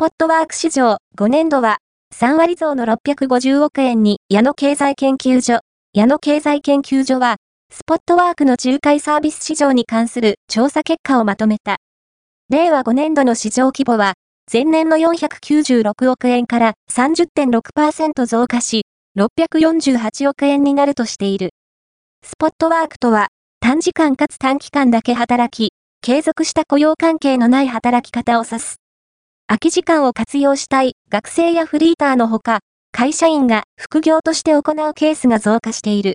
ポットワーク市場5年度は、3割増の650億円に矢野経済研究所。矢野経済研究所は、スポットワークの仲介サービス市場に関する調査結果をまとめた。令和5年度の市場規模は、前年の496億円から30.6%増加し、648億円になるとしている。スポットワークとは、短時間かつ短期間だけ働き、継続した雇用関係のない働き方を指す。空き時間を活用したい学生やフリーターのほか、会社員が副業として行うケースが増加している。